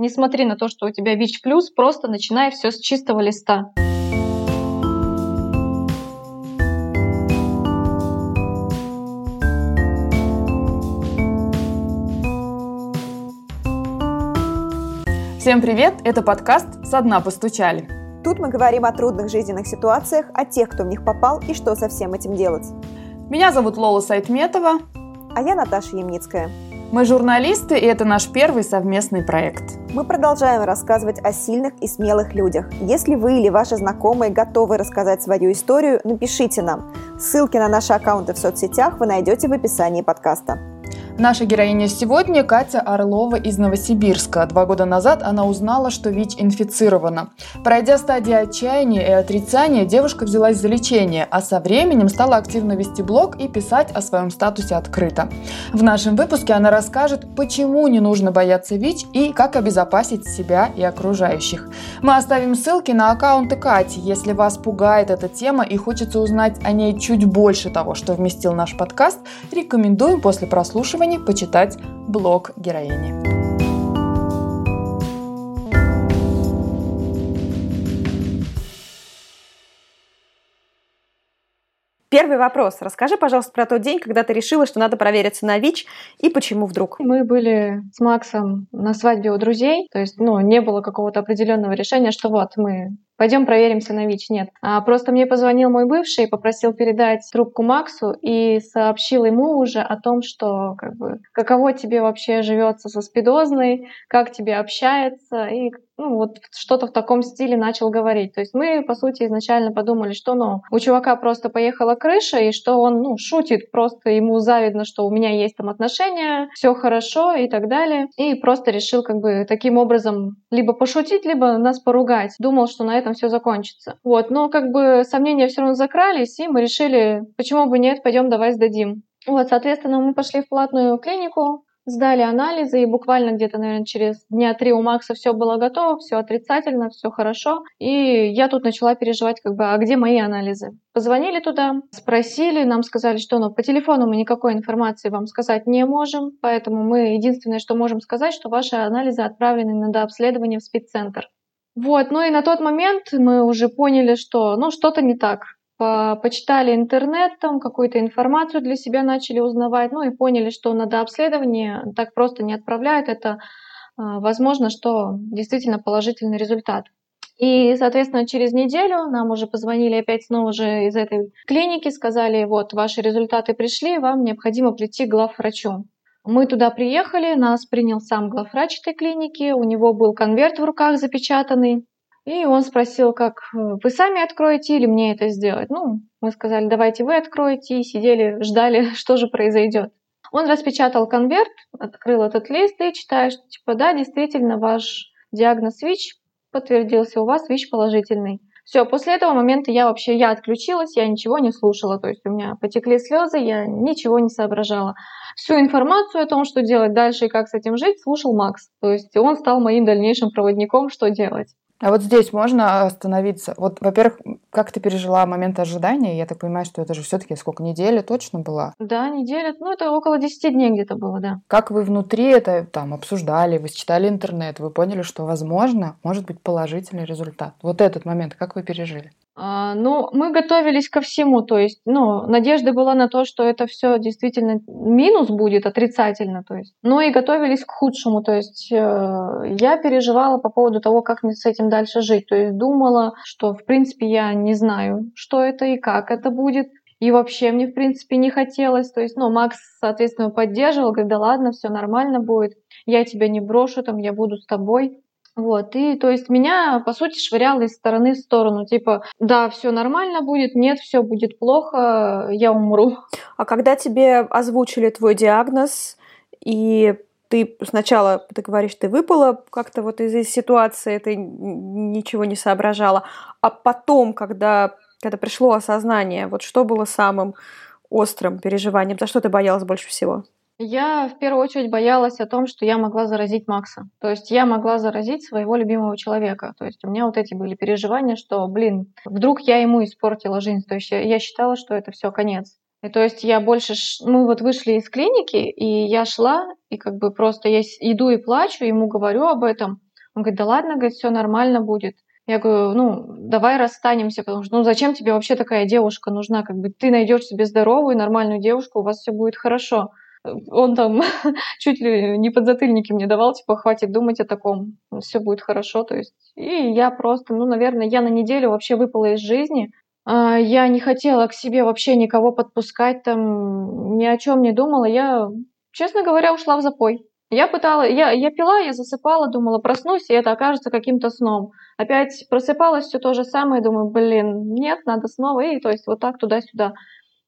Не смотри на то, что у тебя ВИЧ+, просто начинай все с чистого листа. Всем привет! Это подкаст «Со дна постучали». Тут мы говорим о трудных жизненных ситуациях, о тех, кто в них попал и что со всем этим делать. Меня зовут Лола Сайтметова. А я Наташа Ямницкая. Мы журналисты, и это наш первый совместный проект. Мы продолжаем рассказывать о сильных и смелых людях. Если вы или ваши знакомые готовы рассказать свою историю, напишите нам. Ссылки на наши аккаунты в соцсетях вы найдете в описании подкаста. Наша героиня сегодня Катя Орлова из Новосибирска. Два года назад она узнала, что ВИЧ инфицирована. Пройдя стадии отчаяния и отрицания, девушка взялась за лечение, а со временем стала активно вести блог и писать о своем статусе открыто. В нашем выпуске она расскажет, почему не нужно бояться ВИЧ и как обезопасить себя и окружающих. Мы оставим ссылки на аккаунты Кати, если вас пугает эта тема и хочется узнать о ней чуть больше того, что вместил наш подкаст, рекомендуем после прослушивания времени почитать блог героини. Первый вопрос. Расскажи, пожалуйста, про тот день, когда ты решила, что надо провериться на ВИЧ, и почему вдруг? Мы были с Максом на свадьбе у друзей, то есть, ну, не было какого-то определенного решения, что вот мы пойдем проверимся на ВИЧ. Нет. А просто мне позвонил мой бывший, попросил передать трубку Максу и сообщил ему уже о том, что как бы, каково тебе вообще живется со спидозной, как тебе общается, и ну, вот что-то в таком стиле начал говорить. То есть мы, по сути, изначально подумали, что ну, у чувака просто поехала крыша, и что он ну, шутит, просто ему завидно, что у меня есть там отношения, все хорошо и так далее. И просто решил как бы таким образом либо пошутить, либо нас поругать. Думал, что на этом все закончится. Вот, но как бы сомнения все равно закрались, и мы решили, почему бы нет, пойдем давай сдадим. Вот, соответственно, мы пошли в платную клинику, сдали анализы, и буквально где-то, наверное, через дня три у Макса все было готово, все отрицательно, все хорошо. И я тут начала переживать, как бы, а где мои анализы? Позвонили туда, спросили, нам сказали, что ну, по телефону мы никакой информации вам сказать не можем, поэтому мы единственное, что можем сказать, что ваши анализы отправлены на дообследование в спеццентр. Вот, ну и на тот момент мы уже поняли, что ну что-то не так. По почитали интернет, там какую-то информацию для себя начали узнавать, ну и поняли, что на дообследование так просто не отправляют. Это а, возможно, что действительно положительный результат. И, соответственно, через неделю нам уже позвонили опять снова же из этой клиники, сказали, вот, ваши результаты пришли, вам необходимо прийти к главврачу. Мы туда приехали, нас принял сам главврач этой клиники, у него был конверт в руках запечатанный, и он спросил, как вы сами откроете или мне это сделать. Ну, мы сказали, давайте вы откроете, и сидели, ждали, что же произойдет. Он распечатал конверт, открыл этот лист и читает, что типа, да, действительно, ваш диагноз ВИЧ подтвердился, у вас ВИЧ положительный. Все, после этого момента я вообще, я отключилась, я ничего не слушала, то есть у меня потекли слезы, я ничего не соображала всю информацию о том, что делать дальше и как с этим жить, слушал Макс. То есть он стал моим дальнейшим проводником, что делать. А вот здесь можно остановиться. Вот, во-первых, как ты пережила момент ожидания? Я так понимаю, что это же все-таки сколько недели точно была? Да, неделя. Ну, это около 10 дней где-то было, да. Как вы внутри это там обсуждали, вы читали интернет, вы поняли, что возможно, может быть положительный результат. Вот этот момент, как вы пережили? А, ну, мы готовились ко всему, то есть, ну, надежда была на то, что это все действительно минус будет, отрицательно, то есть, но и готовились к худшему, то есть, э, я переживала по поводу того, как мне с этим дальше жить, то есть, думала, что, в принципе, я не знаю, что это и как это будет, и вообще мне, в принципе, не хотелось, то есть, ну, Макс, соответственно, поддерживал, говорит, да ладно, все нормально будет, я тебя не брошу, там, я буду с тобой, вот, и то есть меня, по сути, швыряло из стороны в сторону. Типа, да, все нормально будет, нет, все будет плохо, я умру. А когда тебе озвучили твой диагноз, и ты сначала, ты говоришь, ты выпала как-то вот из ситуации, ты ничего не соображала, а потом, когда, когда пришло осознание, вот что было самым острым переживанием, за что ты боялась больше всего? Я в первую очередь боялась о том, что я могла заразить Макса. То есть я могла заразить своего любимого человека. То есть у меня вот эти были переживания, что, блин, вдруг я ему испортила жизнь. То есть я, считала, что это все конец. И то есть я больше... Мы вот вышли из клиники, и я шла, и как бы просто я иду и плачу, ему говорю об этом. Он говорит, да ладно, говорит, все нормально будет. Я говорю, ну, давай расстанемся, потому что, ну, зачем тебе вообще такая девушка нужна? Как бы ты найдешь себе здоровую, нормальную девушку, у вас все будет хорошо. Он там чуть ли не подзатыльники мне давал, типа, хватит думать о таком, все будет хорошо, то есть. И я просто, ну, наверное, я на неделю вообще выпала из жизни, а, я не хотела к себе вообще никого подпускать, там, ни о чем не думала. Я, честно говоря, ушла в запой. Я пытала, я, я пила, я засыпала, думала, проснусь, и это окажется каким-то сном. Опять просыпалась, все то же самое, думаю, блин, нет, надо снова, и то есть вот так туда-сюда.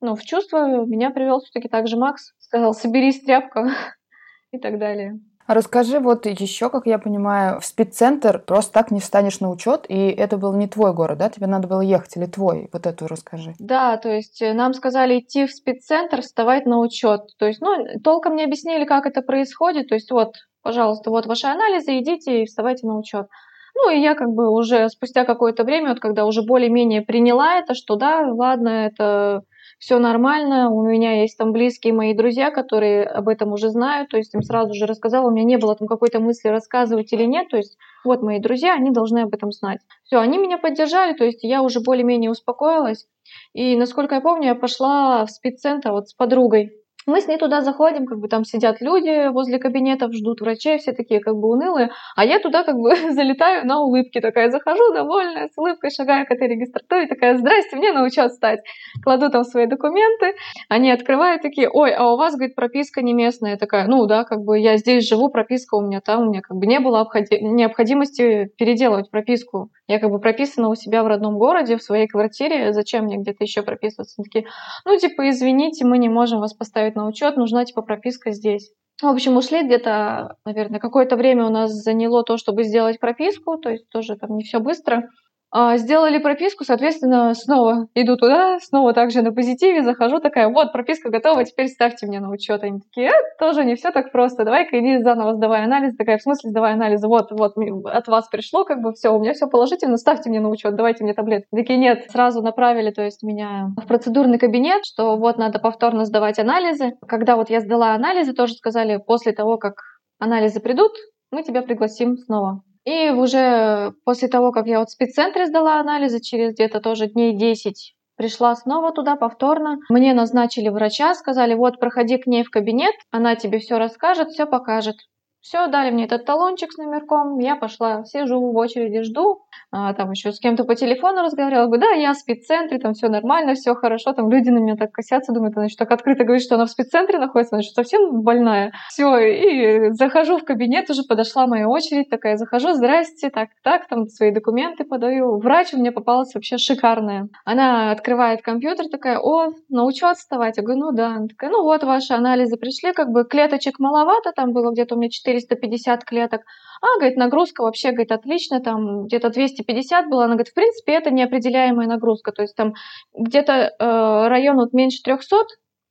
Ну, в чувство меня привел все-таки также Макс, сказал, соберись, тряпка, и так далее. Расскажи вот еще, как я понимаю, в спеццентр просто так не встанешь на учет, и это был не твой город, да? Тебе надо было ехать или твой? Вот эту расскажи. Да, то есть э, нам сказали идти в спеццентр, вставать на учет. То есть, ну, толком не объяснили, как это происходит. То есть, вот, пожалуйста, вот ваши анализы, идите и вставайте на учет. Ну, и я как бы уже спустя какое-то время, вот когда уже более-менее приняла это, что да, ладно, это все нормально, у меня есть там близкие мои друзья, которые об этом уже знают, то есть им сразу же рассказала, у меня не было там какой-то мысли рассказывать или нет, то есть вот мои друзья, они должны об этом знать. Все, они меня поддержали, то есть я уже более-менее успокоилась, и насколько я помню, я пошла в спеццентр вот с подругой, мы с ней туда заходим, как бы там сидят люди возле кабинетов, ждут врачей, все такие как бы унылые, а я туда как бы залетаю на улыбке, такая захожу довольная, с улыбкой шагаю к этой регистратуре, такая, здрасте, мне на учет стать. Кладу там свои документы, они открывают такие, ой, а у вас, говорит, прописка не местная. Я такая, ну да, как бы я здесь живу, прописка у меня там, у меня как бы не было необходимости переделывать прописку. Я как бы прописана у себя в родном городе, в своей квартире, зачем мне где-то еще прописываться? Они такие, ну типа, извините, мы не можем вас поставить поставить на учет, нужна типа прописка здесь. В общем, ушли где-то, наверное, какое-то время у нас заняло то, чтобы сделать прописку, то есть тоже там не все быстро. А, сделали прописку, соответственно, снова иду туда, снова также на позитиве, захожу, такая, вот, прописка готова, теперь ставьте мне на учет. Они такие, э, тоже не все так просто, давай-ка иди заново сдавай анализ. Такая, в смысле сдавай анализы? Вот, вот, от вас пришло, как бы все, у меня все положительно, ставьте мне на учет, давайте мне таблетки. Такие, нет, сразу направили, то есть меня в процедурный кабинет, что вот надо повторно сдавать анализы. Когда вот я сдала анализы, тоже сказали, после того, как анализы придут, мы тебя пригласим снова и уже после того, как я вот в спеццентре сдала анализы, через где-то тоже дней 10 пришла снова туда повторно. Мне назначили врача, сказали, вот проходи к ней в кабинет, она тебе все расскажет, все покажет. Все, дали мне этот талончик с номерком, я пошла, сижу в очереди, жду, а, там еще с кем-то по телефону разговаривала, говорю, да, я в спеццентре, там все нормально, все хорошо, там люди на меня так косятся, думают, она что так открыто говорит, что она в спеццентре находится, она что совсем больная. Все, и захожу в кабинет, уже подошла моя очередь, такая, захожу, здрасте, так, так, там свои документы подаю. Врач у меня попалась вообще шикарная. Она открывает компьютер, такая, о, на учет вставать? Я говорю, ну да. Она такая, ну вот ваши анализы пришли, как бы клеточек маловато, там было где-то у меня 4 450 клеток. А, говорит, нагрузка вообще, говорит, отлично, там где-то 250 было. Она говорит, в принципе, это неопределяемая нагрузка. То есть там где-то э, район вот меньше 300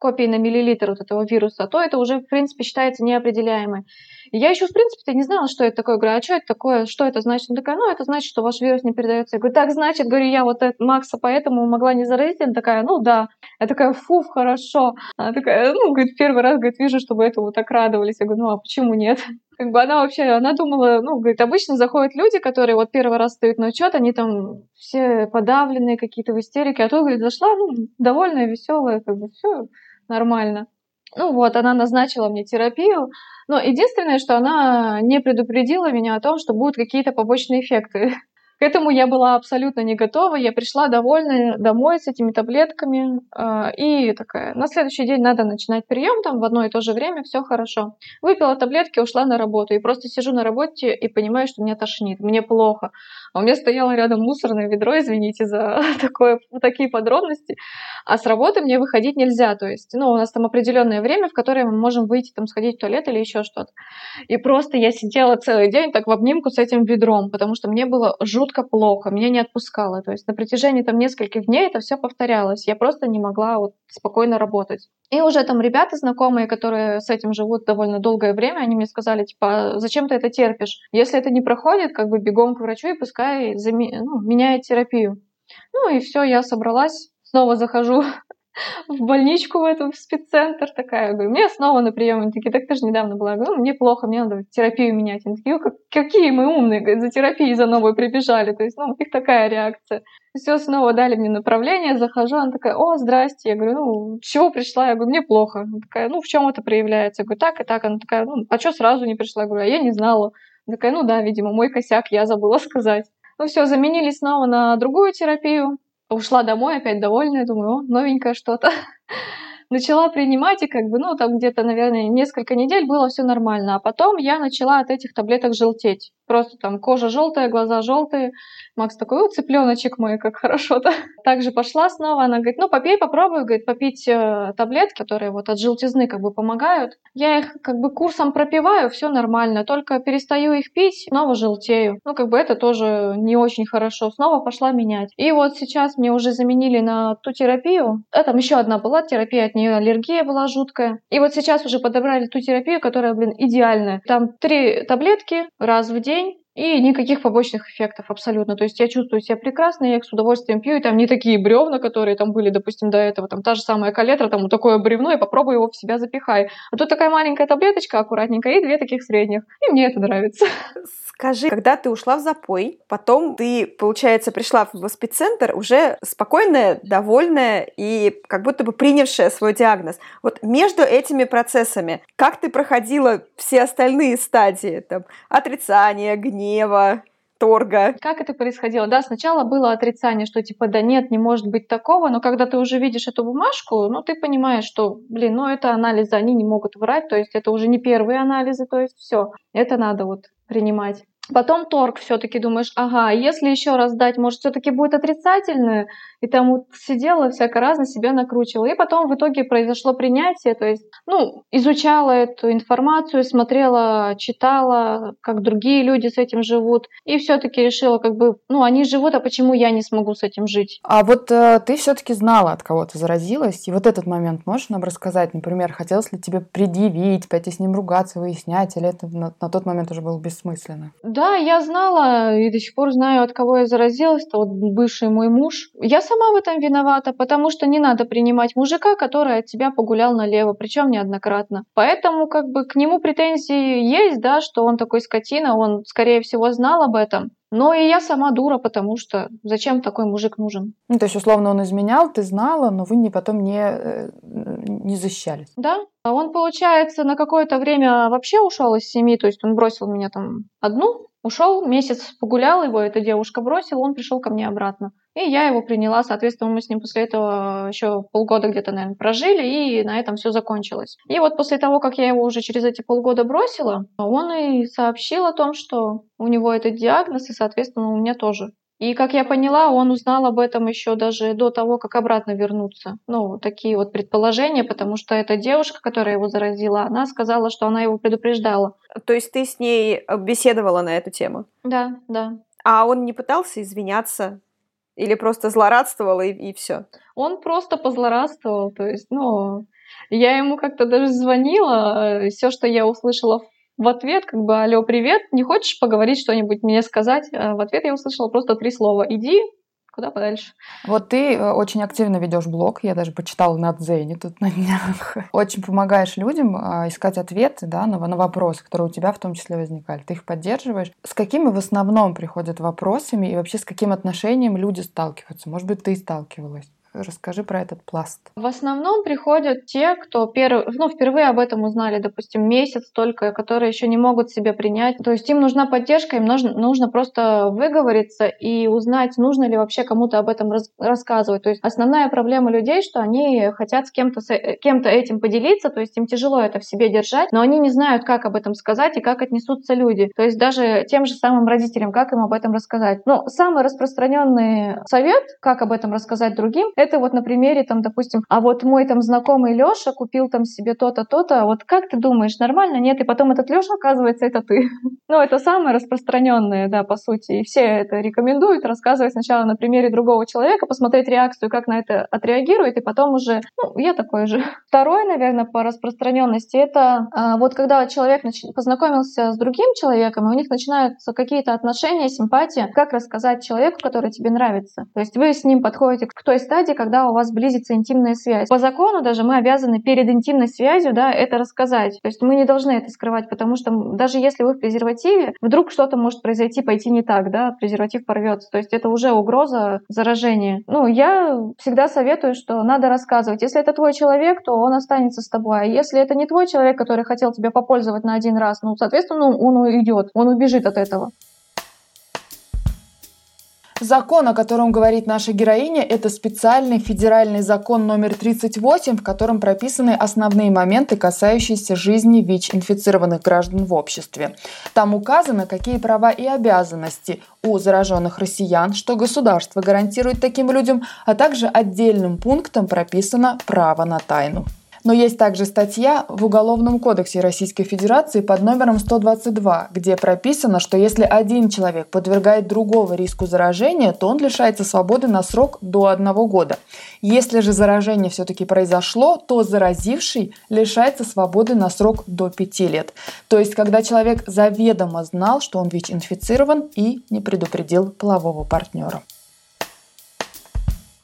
копий на миллилитр вот этого вируса, то это уже, в принципе, считается неопределяемой. Я еще, в принципе, не знала, что это такое. Говорю, а что это такое? Что это значит? Она такая, ну, это значит, что ваш вирус не передается. Я говорю, так значит, говорю, я вот это, Макса поэтому могла не заразить. Она такая, ну, да. Я такая, фу, хорошо. Она такая, ну, говорит, первый раз, говорит, вижу, чтобы этому так радовались. Я говорю, ну, а почему нет? Как бы она вообще, она думала, ну, говорит, обычно заходят люди, которые вот первый раз стоят на учет, они там все подавленные, какие-то в истерике, а тут, говорит, зашла, ну, довольная, веселая, как бы все нормально. Ну вот, она назначила мне терапию, но единственное, что она не предупредила меня о том, что будут какие-то побочные эффекты. К этому я была абсолютно не готова. Я пришла довольная домой с этими таблетками. Э, и такая, на следующий день надо начинать прием, там в одно и то же время, все хорошо. Выпила таблетки, ушла на работу. И просто сижу на работе и понимаю, что меня тошнит, мне плохо. А у меня стояло рядом мусорное ведро, извините за такое, такие подробности. А с работы мне выходить нельзя. То есть, ну, у нас там определенное время, в которое мы можем выйти, там, сходить в туалет или еще что-то. И просто я сидела целый день так в обнимку с этим ведром, потому что мне было жутко жутко плохо, меня не отпускало. То есть на протяжении там нескольких дней это все повторялось. Я просто не могла вот спокойно работать. И уже там ребята знакомые, которые с этим живут довольно долгое время, они мне сказали, типа, «А зачем ты это терпишь? Если это не проходит, как бы бегом к врачу и пускай заме... ну, меняет терапию. Ну и все, я собралась, снова захожу в больничку в эту, в спеццентр такая. Я говорю, мне снова на прием. Они такие, так ты же недавно была. Я говорю, ну, мне плохо, мне надо терапию менять. Они такие, как, какие мы умные, говорят, за терапией за новой прибежали. То есть, ну, у них такая реакция. Все, снова дали мне направление, захожу, она такая, о, здрасте. Я говорю, ну, чего пришла? Я говорю, мне плохо. Она такая, ну, в чем это проявляется? Я говорю, так и так. Она такая, ну, а что сразу не пришла? Я говорю, а я не знала. Она такая, ну да, видимо, мой косяк, я забыла сказать. Ну все, заменили снова на другую терапию. Ушла домой, опять довольная, думаю, о, новенькое что-то. начала принимать, и как бы, ну, там где-то, наверное, несколько недель было все нормально. А потом я начала от этих таблеток желтеть. Просто там кожа желтая, глаза желтые. Макс такой, о, цыпленочек мой, как хорошо-то. Также пошла снова, она говорит, ну, попей, попробуй, говорит, попить э, таблетки, которые вот от желтизны как бы помогают. Я их как бы курсом пропиваю, все нормально, только перестаю их пить, снова желтею. Ну, как бы это тоже не очень хорошо. Снова пошла менять. И вот сейчас мне уже заменили на ту терапию. А там еще одна была терапия от нее аллергия была жуткая. И вот сейчас уже подобрали ту терапию, которая, блин, идеальная. Там три таблетки раз в день, и никаких побочных эффектов абсолютно. То есть я чувствую себя прекрасно, я их с удовольствием пью, и там не такие бревна, которые там были, допустим, до этого. Там та же самая калетра, там вот такое бревно, и попробуй его в себя запихай. А тут такая маленькая таблеточка аккуратненькая, и две таких средних. И мне это нравится. Скажи, когда ты ушла в запой, потом ты, получается, пришла в спеццентр уже спокойная, довольная и как будто бы принявшая свой диагноз. Вот между этими процессами, как ты проходила все остальные стадии? Там, отрицание, гнева, торга. Как это происходило? Да, сначала было отрицание, что типа да нет, не может быть такого, но когда ты уже видишь эту бумажку, ну ты понимаешь, что, блин, ну это анализы, они не могут врать, то есть это уже не первые анализы, то есть все, это надо вот принимать. Потом торг все-таки думаешь, ага, если еще раз дать, может, все-таки будет отрицательное, и там вот сидела всяко разно себя накручивала. И потом в итоге произошло принятие, то есть, ну, изучала эту информацию, смотрела, читала, как другие люди с этим живут, и все-таки решила, как бы, ну, они живут, а почему я не смогу с этим жить? А вот э, ты все-таки знала, от кого ты заразилась, и вот этот момент можешь нам рассказать, например, хотелось ли тебе предъявить, пойти с ним ругаться, выяснять, или это на, на тот момент уже было бессмысленно? Да, я знала и до сих пор знаю, от кого я заразилась, это вот бывший мой муж. Я сама в этом виновата, потому что не надо принимать мужика, который от тебя погулял налево, причем неоднократно. Поэтому как бы к нему претензии есть, да, что он такой скотина, он скорее всего знал об этом. Но и я сама дура, потому что зачем такой мужик нужен? Ну, то есть, условно, он изменял, ты знала, но вы не потом не, э, не защищались. Да. Он, получается, на какое-то время вообще ушел из семьи, то есть он бросил меня там одну, ушел, месяц погулял, его эта девушка бросила, он пришел ко мне обратно. И я его приняла, соответственно, мы с ним после этого еще полгода где-то, наверное, прожили, и на этом все закончилось. И вот после того, как я его уже через эти полгода бросила, он и сообщил о том, что у него этот диагноз, и, соответственно, у меня тоже. И, как я поняла, он узнал об этом еще даже до того, как обратно вернуться. Ну, такие вот предположения, потому что эта девушка, которая его заразила, она сказала, что она его предупреждала. То есть ты с ней беседовала на эту тему? Да, да. А он не пытался извиняться? Или просто злорадствовал и, и все? Он просто позлорадствовал. То есть, ну, я ему как-то даже звонила, все, что я услышала в ответ как бы «Алло, привет, не хочешь поговорить что-нибудь мне сказать?» а В ответ я услышала просто три слова «Иди куда подальше». Вот ты э, очень активно ведешь блог, я даже почитала на Дзене тут на днях. Очень помогаешь людям а, искать ответы да, на, на вопросы, которые у тебя в том числе возникали. Ты их поддерживаешь. С какими в основном приходят вопросами и вообще с каким отношением люди сталкиваются? Может быть, ты сталкивалась? Расскажи про этот пласт. В основном приходят те, кто перв... ну, впервые об этом узнали, допустим, месяц только, которые еще не могут себя принять. То есть им нужна поддержка, им нужно, нужно просто выговориться и узнать, нужно ли вообще кому-то об этом рас... рассказывать. То есть основная проблема людей, что они хотят с кем-то, с... Э, кем-то этим поделиться, то есть им тяжело это в себе держать, но они не знают, как об этом сказать и как отнесутся люди. То есть даже тем же самым родителям, как им об этом рассказать. Но самый распространенный совет, как об этом рассказать другим, это вот на примере, там, допустим, а вот мой там знакомый Леша купил там себе то-то, то-то, вот как ты думаешь, нормально, нет? И потом этот Леша, оказывается, это ты. ну, это самое распространенное, да, по сути. И все это рекомендуют рассказывать сначала на примере другого человека, посмотреть реакцию, как на это отреагирует, и потом уже, ну, я такой же. Второе, наверное, по распространенности, это а, вот когда человек нач... познакомился с другим человеком, и у них начинаются какие-то отношения, симпатия, как рассказать человеку, который тебе нравится. То есть вы с ним подходите к той стадии, стадии, когда у вас близится интимная связь. По закону даже мы обязаны перед интимной связью да, это рассказать. То есть мы не должны это скрывать, потому что даже если вы в презервативе, вдруг что-то может произойти, пойти не так, да, презерватив порвется. То есть это уже угроза заражения. Ну, я всегда советую, что надо рассказывать. Если это твой человек, то он останется с тобой. А если это не твой человек, который хотел тебя попользовать на один раз, ну, соответственно, он уйдет, он убежит от этого. Закон, о котором говорит наша героиня, это специальный федеральный закон номер 38, в котором прописаны основные моменты, касающиеся жизни ВИЧ-инфицированных граждан в обществе. Там указано, какие права и обязанности у зараженных россиян, что государство гарантирует таким людям, а также отдельным пунктом прописано право на тайну. Но есть также статья в Уголовном кодексе Российской Федерации под номером 122, где прописано, что если один человек подвергает другого риску заражения, то он лишается свободы на срок до одного года. Если же заражение все-таки произошло, то заразивший лишается свободы на срок до пяти лет. То есть, когда человек заведомо знал, что он ВИЧ-инфицирован и не предупредил полового партнера.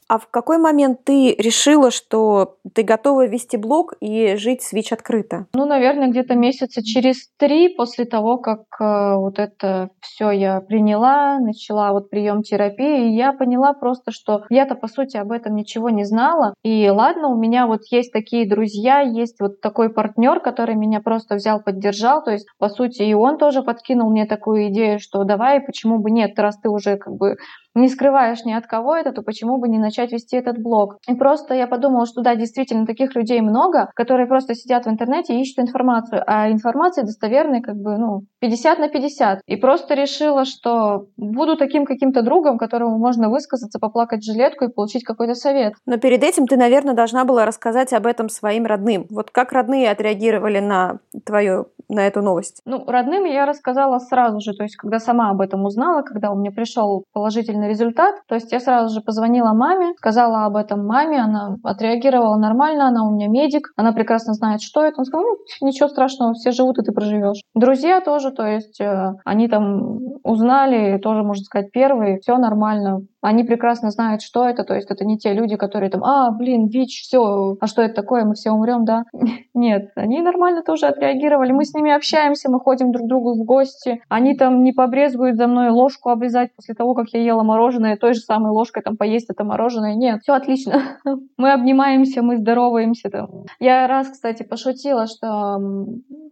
А в какой момент ты решила, что ты готова вести блог и жить с ВИЧ открыто? Ну, наверное, где-то месяца через три после того, как э, вот это все я приняла, начала вот прием терапии, я поняла просто, что я-то по сути об этом ничего не знала. И ладно, у меня вот есть такие друзья, есть вот такой партнер, который меня просто взял, поддержал. То есть, по сути, и он тоже подкинул мне такую идею, что давай, почему бы нет, раз ты уже как бы не скрываешь ни от кого это, то почему бы не начать вести этот блог? И просто я подумала, что да, действительно, таких людей много, которые просто сидят в интернете и ищут информацию, а информация достоверная как бы, ну, 50 на 50. И просто решила, что буду таким каким-то другом, которому можно высказаться, поплакать жилетку и получить какой-то совет. Но перед этим ты, наверное, должна была рассказать об этом своим родным. Вот как родные отреагировали на твою на эту новость? Ну, родным я рассказала сразу же, то есть когда сама об этом узнала, когда у меня пришел положительный результат, то есть я сразу же позвонила маме, сказала об этом маме, она отреагировала нормально, она у меня медик, она прекрасно знает, что это. Он сказал, ну, ничего страшного, все живут, и ты проживешь. Друзья тоже, то есть э, они там узнали, тоже, можно сказать, первые, все нормально, они прекрасно знают, что это, то есть это не те люди, которые там, а, блин, ВИЧ, все, а что это такое, мы все умрем, да? Нет, они нормально тоже отреагировали, мы с ними общаемся, мы ходим друг к другу в гости, они там не побрезгуют за мной ложку обрезать после того, как я ела мороженое, той же самой ложкой там поесть это мороженое, нет, все отлично, мы обнимаемся, мы здороваемся там. Я раз, кстати, пошутила, что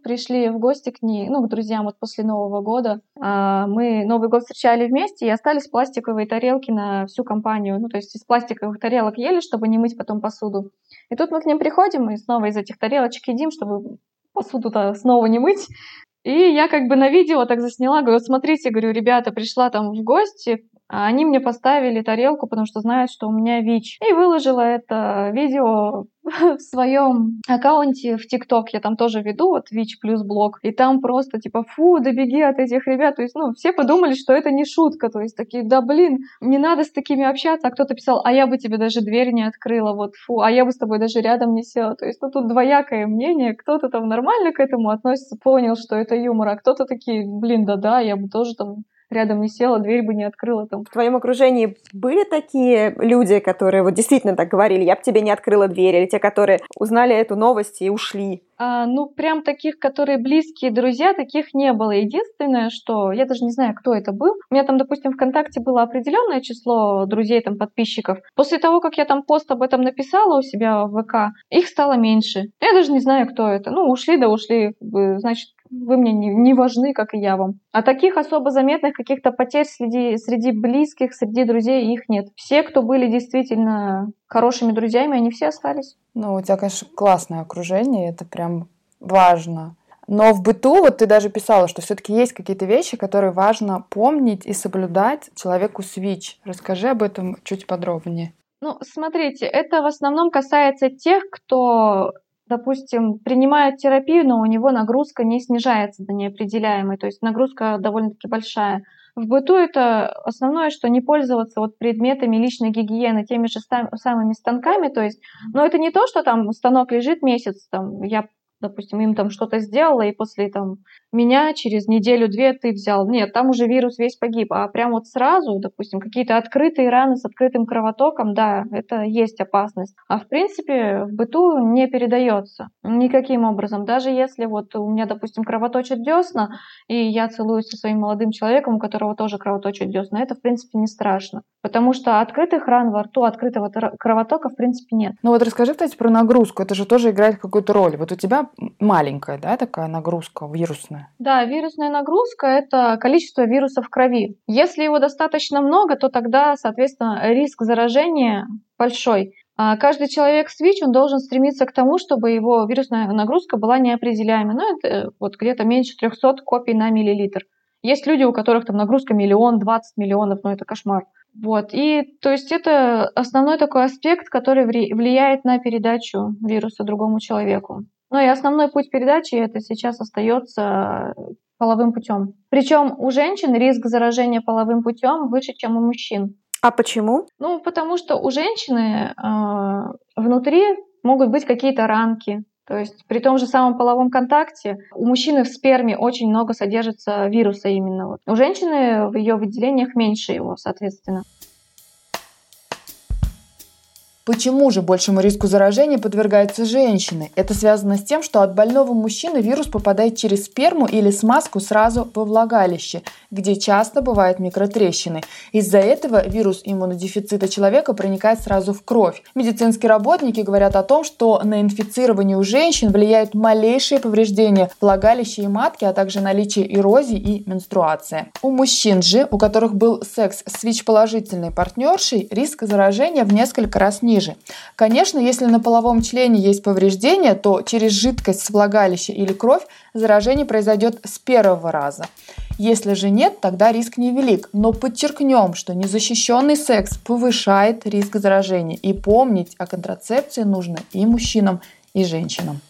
пришли в гости к ней, ну, к друзьям вот после Нового года, а, мы Новый год встречали вместе и остались пластиковые тарелки на всю компанию. Ну, то есть из пластиковых тарелок ели, чтобы не мыть потом посуду. И тут мы к ним приходим и снова из этих тарелочек едим, чтобы посуду-то снова не мыть. И я как бы на видео так засняла, говорю, смотрите, говорю, ребята, пришла там в гости, а они мне поставили тарелку, потому что знают, что у меня ВИЧ. И выложила это видео в своем аккаунте в ТикТок. Я там тоже веду, вот ВИЧ плюс блог. И там просто типа, фу, да беги от этих ребят. То есть, ну, все подумали, что это не шутка. То есть, такие, да блин, не надо с такими общаться. А кто-то писал, а я бы тебе даже дверь не открыла, вот фу, а я бы с тобой даже рядом не села. То есть, ну, тут двоякое мнение. Кто-то там нормально к этому относится, понял, что это юмор, а кто-то такие, блин, да-да, я бы тоже там рядом не села, дверь бы не открыла там. В твоем окружении были такие люди, которые вот действительно так говорили, я бы тебе не открыла дверь, или те, которые узнали эту новость и ушли? А, ну, прям таких, которые близкие друзья, таких не было. Единственное, что я даже не знаю, кто это был. У меня там, допустим, ВКонтакте было определенное число друзей, там, подписчиков. После того, как я там пост об этом написала у себя в ВК, их стало меньше. Я даже не знаю, кто это. Ну, ушли да ушли. Значит, вы мне не, не важны, как и я вам. А таких особо заметных каких-то потерь среди, среди близких, среди друзей их нет. Все, кто были действительно хорошими друзьями, они все остались. Ну, у тебя, конечно, классное окружение, это прям важно. Но в быту, вот ты даже писала, что все-таки есть какие-то вещи, которые важно помнить и соблюдать человеку с ВИЧ. Расскажи об этом чуть подробнее. Ну, смотрите, это в основном касается тех, кто допустим, принимает терапию, но у него нагрузка не снижается до неопределяемой, то есть нагрузка довольно-таки большая. В быту это основное, что не пользоваться вот предметами личной гигиены, теми же самыми станками, то есть, но это не то, что там станок лежит месяц, там, я допустим, им там что-то сделала, и после там меня через неделю-две ты взял. Нет, там уже вирус весь погиб. А прям вот сразу, допустим, какие-то открытые раны с открытым кровотоком, да, это есть опасность. А в принципе в быту не передается никаким образом. Даже если вот у меня, допустим, кровоточит десна, и я целуюсь со своим молодым человеком, у которого тоже кровоточит десна, это в принципе не страшно. Потому что открытых ран во рту, открытого кровотока в принципе нет. Ну вот расскажи, кстати, про нагрузку. Это же тоже играет какую-то роль. Вот у тебя маленькая, да, такая нагрузка вирусная? Да, вирусная нагрузка – это количество вирусов в крови. Если его достаточно много, то тогда, соответственно, риск заражения большой. А каждый человек с ВИЧ, он должен стремиться к тому, чтобы его вирусная нагрузка была неопределяемой. Ну, это вот где-то меньше 300 копий на миллилитр. Есть люди, у которых там нагрузка миллион, 20 миллионов, ну это кошмар. Вот. И то есть это основной такой аспект, который влияет на передачу вируса другому человеку. Ну и основной путь передачи это сейчас остается половым путем. Причем у женщин риск заражения половым путем выше, чем у мужчин. А почему? Ну, потому что у женщины э, внутри могут быть какие-то ранки. То есть при том же самом половом контакте у мужчины в сперме очень много содержится вируса именно. Вот. У женщины в ее выделениях меньше его, соответственно. Почему же большему риску заражения подвергаются женщины? Это связано с тем, что от больного мужчины вирус попадает через сперму или смазку сразу во влагалище, где часто бывают микротрещины. Из-за этого вирус иммунодефицита человека проникает сразу в кровь. Медицинские работники говорят о том, что на инфицирование у женщин влияют малейшие повреждения влагалища и матки, а также наличие эрозии и менструации. У мужчин же, у которых был секс с ВИЧ-положительной партнершей, риск заражения в несколько раз ниже ниже. Конечно, если на половом члене есть повреждение, то через жидкость с влагалища или кровь заражение произойдет с первого раза. Если же нет, тогда риск невелик. Но подчеркнем, что незащищенный секс повышает риск заражения. И помнить о контрацепции нужно и мужчинам, и женщинам.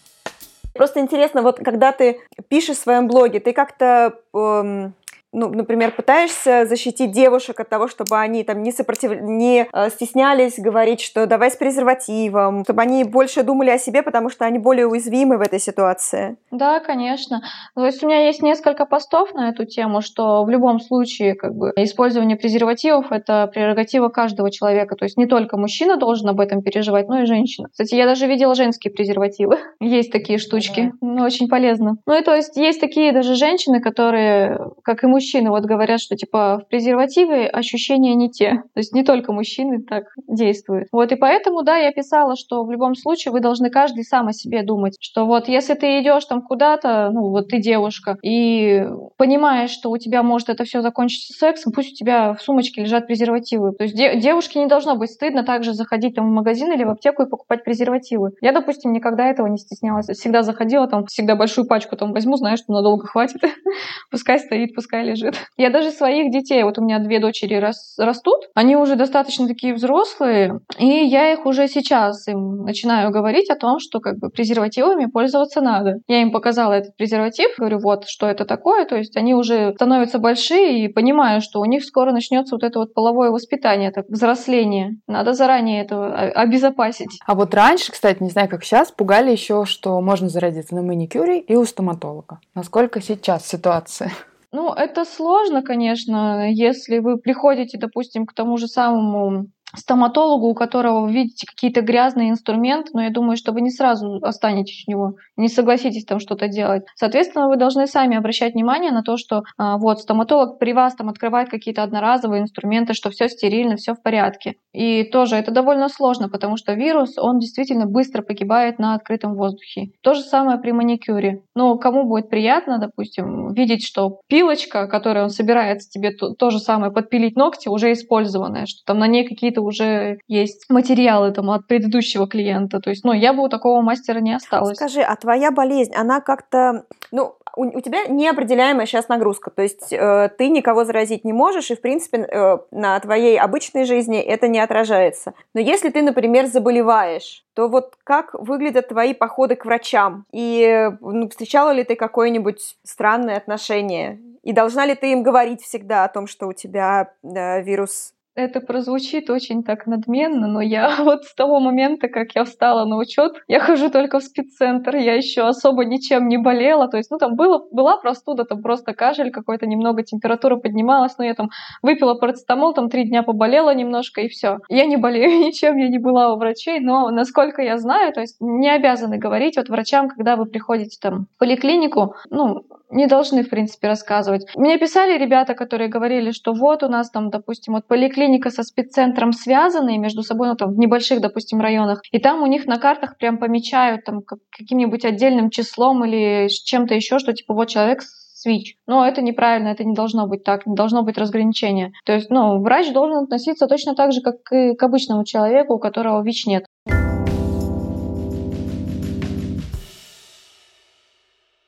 Просто интересно, вот когда ты пишешь в своем блоге, ты как-то эм, ну, например, пытаешься защитить девушек от того, чтобы они там не, сопротив... не э, стеснялись говорить, что давай с презервативом, чтобы они больше думали о себе, потому что они более уязвимы в этой ситуации. Да, конечно. То есть у меня есть несколько постов на эту тему, что в любом случае как бы использование презервативов это прерогатива каждого человека. То есть не только мужчина должен об этом переживать, но и женщина. Кстати, я даже видела женские презервативы. есть такие штучки. Ну, очень полезно. Ну и то есть есть такие даже женщины, которые, как и мужчины, мужчины вот говорят, что типа в презервативе ощущения не те. То есть не только мужчины так действуют. Вот и поэтому, да, я писала, что в любом случае вы должны каждый сам о себе думать, что вот если ты идешь там куда-то, ну вот ты девушка, и понимаешь, что у тебя может это все закончиться сексом, пусть у тебя в сумочке лежат презервативы. То есть де- девушке не должно быть стыдно также заходить там в магазин или в аптеку и покупать презервативы. Я, допустим, никогда этого не стеснялась. Всегда заходила, там всегда большую пачку там возьму, знаешь, что надолго хватит. пускай стоит, пускай лежит. Я даже своих детей, вот у меня две дочери рас, растут, они уже достаточно такие взрослые, и я их уже сейчас им начинаю говорить о том, что как бы презервативами пользоваться надо. Я им показала этот презерватив, говорю, вот что это такое, то есть они уже становятся большие и понимают, что у них скоро начнется вот это вот половое воспитание, так, взросление. Надо заранее этого обезопасить. А вот раньше, кстати, не знаю, как сейчас, пугали еще, что можно заразиться на маникюре и у стоматолога. Насколько сейчас ситуация? Ну, это сложно, конечно, если вы приходите, допустим, к тому же самому стоматологу, у которого вы видите какие-то грязные инструменты, но я думаю, что вы не сразу останетесь у него, не согласитесь там что-то делать. Соответственно, вы должны сами обращать внимание на то, что а, вот стоматолог при вас там открывает какие-то одноразовые инструменты, что все стерильно, все в порядке. И тоже это довольно сложно, потому что вирус, он действительно быстро погибает на открытом воздухе. То же самое при маникюре. Но кому будет приятно, допустим, видеть, что пилочка, которой он собирается тебе то, то же самое подпилить ногти, уже использованная, что там на ней какие-то уже есть материалы там от предыдущего клиента. То есть, ну, я бы у такого мастера не осталась. Скажи, а твоя болезнь, она как-то, ну, у, у тебя неопределяемая сейчас нагрузка, то есть э, ты никого заразить не можешь, и, в принципе, э, на твоей обычной жизни это не отражается. Но если ты, например, заболеваешь, то вот как выглядят твои походы к врачам? И ну, встречала ли ты какое-нибудь странное отношение? И должна ли ты им говорить всегда о том, что у тебя э, вирус это прозвучит очень так надменно, но я вот с того момента, как я встала на учет, я хожу только в спеццентр, я еще особо ничем не болела, то есть, ну, там было, была простуда, там просто кашель какой-то, немного температура поднималась, но я там выпила парацетамол, там три дня поболела немножко и все. Я не болею ничем, я не была у врачей, но насколько я знаю, то есть не обязаны говорить вот врачам, когда вы приходите там в поликлинику, ну, не должны, в принципе, рассказывать. Мне писали ребята, которые говорили, что вот у нас там, допустим, вот поликлиника со спеццентром связаны между собой, ну там в небольших, допустим, районах, и там у них на картах прям помечают там каким-нибудь отдельным числом или чем-то еще, что типа вот человек СВИЧ. Но это неправильно, это не должно быть так, не должно быть разграничения. То есть, ну, врач должен относиться точно так же, как и к обычному человеку, у которого ВИЧ нет.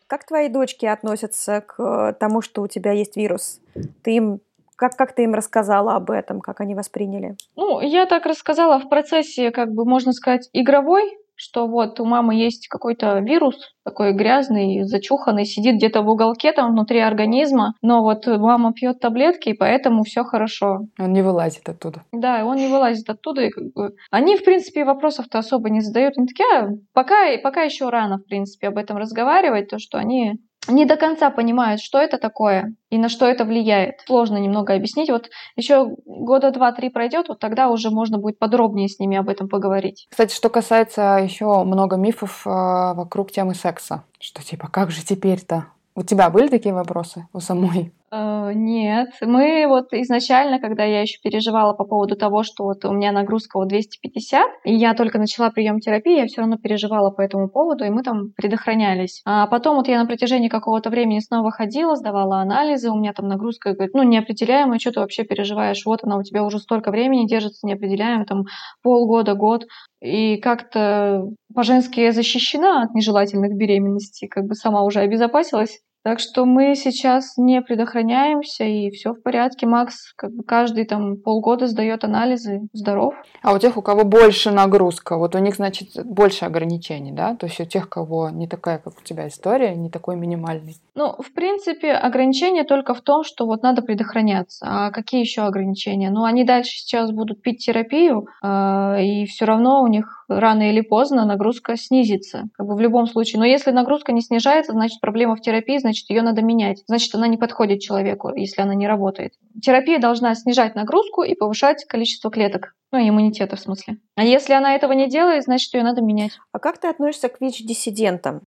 Как твои дочки относятся к э, тому, что у тебя есть вирус? Ты им как, как ты им рассказала об этом, как они восприняли? Ну, я так рассказала в процессе, как бы, можно сказать, игровой, что вот у мамы есть какой-то вирус такой грязный, зачуханный, сидит где-то в уголке там внутри организма, но вот мама пьет таблетки, и поэтому все хорошо. Он не вылазит оттуда. Да, он не вылазит оттуда. И как бы... Они, в принципе, вопросов-то особо не задают. Они такие, а, пока, пока еще рано, в принципе, об этом разговаривать, то, что они не до конца понимают, что это такое и на что это влияет. Сложно немного объяснить. Вот еще года два-три пройдет, вот тогда уже можно будет подробнее с ними об этом поговорить. Кстати, что касается еще много мифов э, вокруг темы секса, что типа как же теперь-то? У тебя были такие вопросы у самой? Э, нет, мы вот изначально, когда я еще переживала по поводу того, что вот у меня нагрузка вот 250, и я только начала прием терапии, я все равно переживала по этому поводу, и мы там предохранялись. А потом вот я на протяжении какого-то времени снова ходила, сдавала анализы, у меня там нагрузка, говорит, ну, неопределяемая, что ты вообще переживаешь? Вот она у тебя уже столько времени держится неопределяемая, там полгода, год, и как-то по-женски защищена от нежелательных беременностей, как бы сама уже обезопасилась. Так что мы сейчас не предохраняемся, и все в порядке. Макс как бы каждый там полгода сдает анализы, здоров. А у тех, у кого больше нагрузка, вот у них, значит, больше ограничений, да? То есть у тех, кого не такая, как у тебя история, не такой минимальный. Ну, в принципе, ограничения только в том, что вот надо предохраняться. А какие еще ограничения? Ну, они дальше сейчас будут пить терапию, э, и все равно у них рано или поздно нагрузка снизится, как бы в любом случае. Но если нагрузка не снижается, значит проблема в терапии, значит ее надо менять. Значит, она не подходит человеку, если она не работает. Терапия должна снижать нагрузку и повышать количество клеток. Ну, иммунитета в смысле. А если она этого не делает, значит, ее надо менять. А как ты относишься к ВИЧ-диссидентам?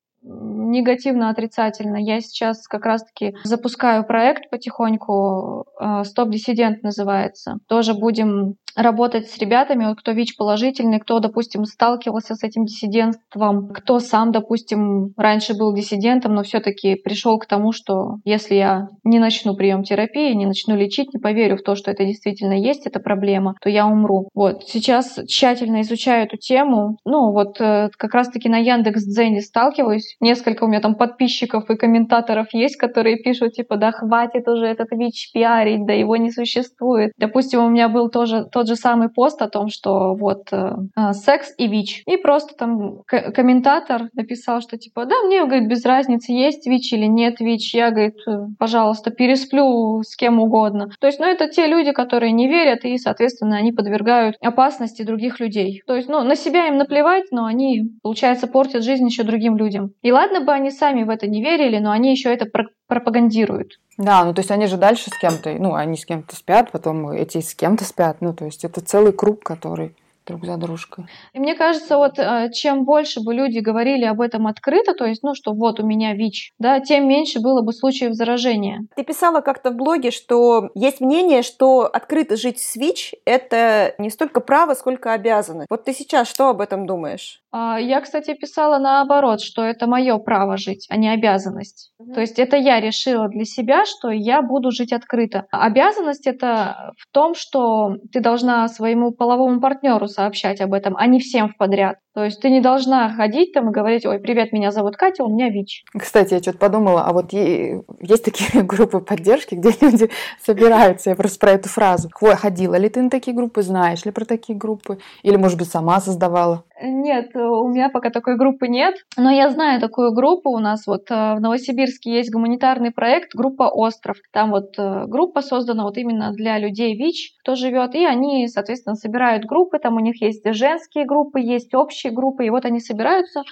Негативно, отрицательно. Я сейчас как раз-таки запускаю проект потихоньку, э, «Стоп-диссидент» называется. Тоже будем работать с ребятами, вот кто ВИЧ-положительный, кто, допустим, сталкивался с этим диссидентством, кто сам, допустим, раньше был диссидентом, но все-таки пришел к тому, что если я не начну прием терапии, не начну лечить, не поверю в то, что это действительно есть, эта проблема, то я умру. Вот сейчас тщательно изучаю эту тему. Ну вот э, как раз-таки на Яндекс.Дзене сталкиваюсь. Несколько у меня там подписчиков и комментаторов есть, которые пишут типа, да хватит уже этот ВИЧ пиарить, да его не существует. Допустим, у меня был тоже тот же самый пост о том, что вот э, э секс и ВИЧ. И просто там комментатор написал, что типа, да, мне, говорит, без разницы, есть ВИЧ или нет ВИЧ. Я, говорит, э, пожалуйста, пересплю с кем угодно. То есть, ну, это те люди, которые не верят, и, соответственно, они подвергают опасности других людей. То есть, ну, на себя им наплевать, но они, получается, портят жизнь еще другим людям. И ладно бы они сами в это не верили, но они еще это пропагандируют. Да, ну то есть они же дальше с кем-то, ну они с кем-то спят, потом эти с кем-то спят, ну то есть это целый круг, который друг за дружкой. И мне кажется, вот э, чем больше бы люди говорили об этом открыто, то есть, ну, что вот у меня ВИЧ, да, тем меньше было бы случаев заражения. Ты писала как-то в блоге, что есть мнение, что открыто жить с ВИЧ – это не столько право, сколько обязанность. Вот ты сейчас что об этом думаешь? А, я, кстати, писала наоборот, что это мое право жить, а не обязанность. Mm-hmm. То есть это я решила для себя, что я буду жить открыто. Обязанность это в том, что ты должна своему половому партнеру сообщать об этом, а не всем в подряд. То есть ты не должна ходить там и говорить, ой, привет, меня зовут Катя, у меня ВИЧ. Кстати, я что-то подумала, а вот есть такие группы поддержки, где люди собираются, я просто про эту фразу. Ходила ли ты на такие группы, знаешь ли про такие группы? Или, может быть, сама создавала? Нет, у меня пока такой группы нет, но я знаю такую группу. У нас вот э, в Новосибирске есть гуманитарный проект группа «Остров». Там вот э, группа создана вот именно для людей ВИЧ, кто живет, и они, соответственно, собирают группы. Там у них есть женские группы, есть общие группы, и вот они собираются.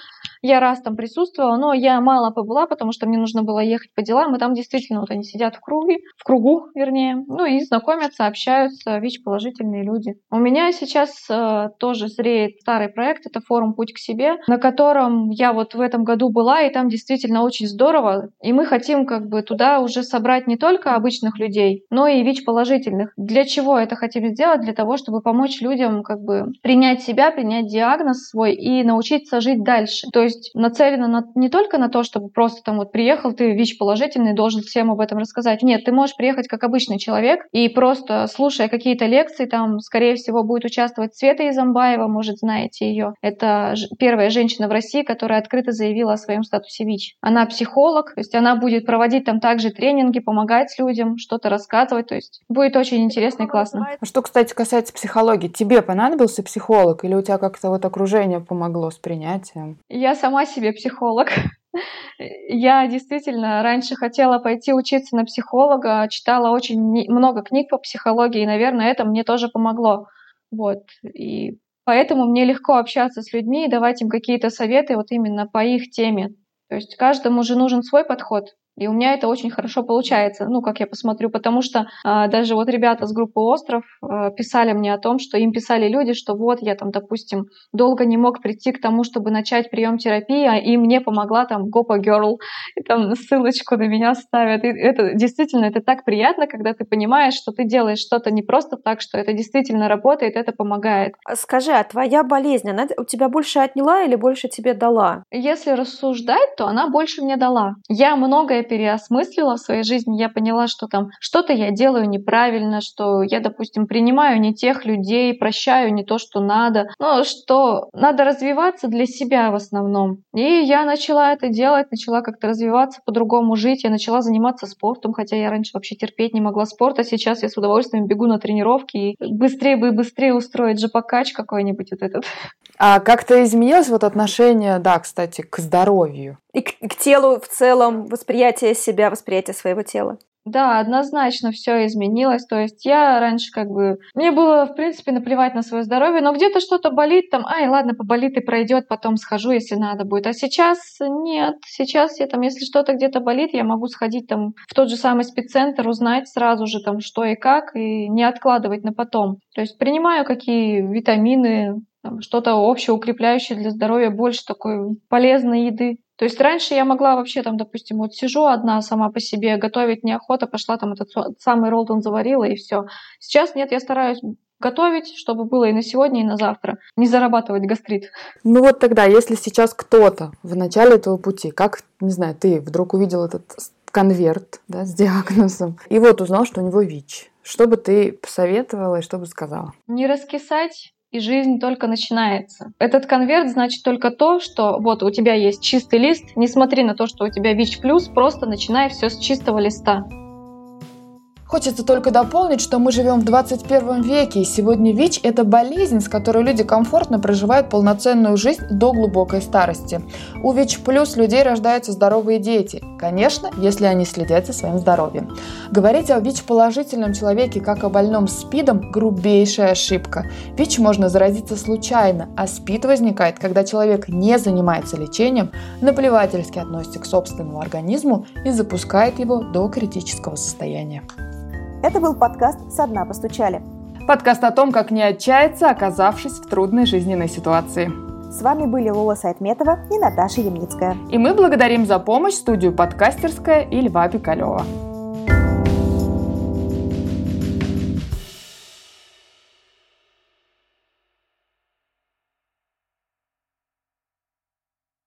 Я раз там присутствовала, но я мало побыла, потому что мне нужно было ехать по делам, и там действительно вот они сидят в круге, в кругу, вернее, ну и знакомятся, общаются, ВИЧ-положительные люди. У меня сейчас э, тоже зреет старый проект, это форум «Путь к себе», на котором я вот в этом году была, и там действительно очень здорово. И мы хотим как бы туда уже собрать не только обычных людей, но и ВИЧ-положительных. Для чего это хотим сделать? Для того, чтобы помочь людям как бы принять себя, принять диагноз свой и научиться жить дальше. То есть нацелено на, не только на то, чтобы просто там вот приехал, ты ВИЧ-положительный, должен всем об этом рассказать. Нет, ты можешь приехать как обычный человек и просто слушая какие-то лекции, там, скорее всего, будет участвовать Света Изамбаева, может, знаете ее. Это первая женщина в России, которая открыто заявила о своем статусе ВИЧ. Она психолог, то есть она будет проводить там также тренинги, помогать людям, что-то рассказывать, то есть будет очень интересно и классно. А что, кстати, касается психологии, тебе понадобился психолог или у тебя как-то вот окружение помогло с принятием? Я сама себе психолог. Я действительно раньше хотела пойти учиться на психолога, читала очень много книг по психологии, и, наверное, это мне тоже помогло. Вот. И поэтому мне легко общаться с людьми и давать им какие-то советы вот именно по их теме. То есть каждому же нужен свой подход. И у меня это очень хорошо получается, ну, как я посмотрю, потому что а, даже вот ребята с группы «Остров» а, писали мне о том, что им писали люди, что вот я там, допустим, долго не мог прийти к тому, чтобы начать прием терапии, а и мне помогла там Гопа Girl, и там ссылочку на меня ставят. И это действительно, это так приятно, когда ты понимаешь, что ты делаешь что-то не просто так, что это действительно работает, это помогает. Скажи, а твоя болезнь, она у тебя больше отняла или больше тебе дала? Если рассуждать, то она больше мне дала. Я многое переосмыслила в своей жизни, я поняла, что там что-то я делаю неправильно, что я, допустим, принимаю не тех людей, прощаю не то, что надо, но что надо развиваться для себя в основном. И я начала это делать, начала как-то развиваться, по-другому жить, я начала заниматься спортом, хотя я раньше вообще терпеть не могла спорт, а сейчас я с удовольствием бегу на тренировки и быстрее бы быстрее устроить же покач какой-нибудь вот этот. А как-то изменилось вот отношение, да, кстати, к здоровью? И к, к телу в целом, восприятие себя, восприятие своего тела. Да, однозначно все изменилось. То есть я раньше как бы... Мне было, в принципе, наплевать на свое здоровье, но где-то что-то болит, там, ай, ладно, поболит и пройдет, потом схожу, если надо будет. А сейчас нет. Сейчас я там, если что-то где-то болит, я могу сходить там в тот же самый спеццентр, узнать сразу же там что и как, и не откладывать на потом. То есть принимаю какие витамины, что-то общеукрепляющее для здоровья, больше такой полезной еды. То есть раньше я могла вообще там, допустим, вот сижу одна сама по себе, готовить неохота, пошла там этот самый роллтон заварила и все. Сейчас нет, я стараюсь готовить, чтобы было и на сегодня, и на завтра. Не зарабатывать гастрит. Ну вот тогда, если сейчас кто-то в начале этого пути, как, не знаю, ты вдруг увидел этот конверт да, с диагнозом, и вот узнал, что у него ВИЧ, что бы ты посоветовала и что бы сказала? Не раскисать, и жизнь только начинается. Этот конверт значит только то, что вот у тебя есть чистый лист, не смотри на то, что у тебя ВИЧ+, просто начинай все с чистого листа. Хочется только дополнить, что мы живем в 21 веке, и сегодня ВИЧ – это болезнь, с которой люди комфортно проживают полноценную жизнь до глубокой старости. У ВИЧ плюс людей рождаются здоровые дети. Конечно, если они следят за своим здоровьем. Говорить о ВИЧ-положительном человеке как о больном СПИДом – грубейшая ошибка. ВИЧ можно заразиться случайно, а СПИД возникает, когда человек не занимается лечением, наплевательски относится к собственному организму и запускает его до критического состояния. Это был подкаст «Со дна постучали». Подкаст о том, как не отчаяться, оказавшись в трудной жизненной ситуации. С вами были Лола Сайтметова и Наташа Ямницкая. И мы благодарим за помощь студию «Подкастерская» и Льва Пикалева.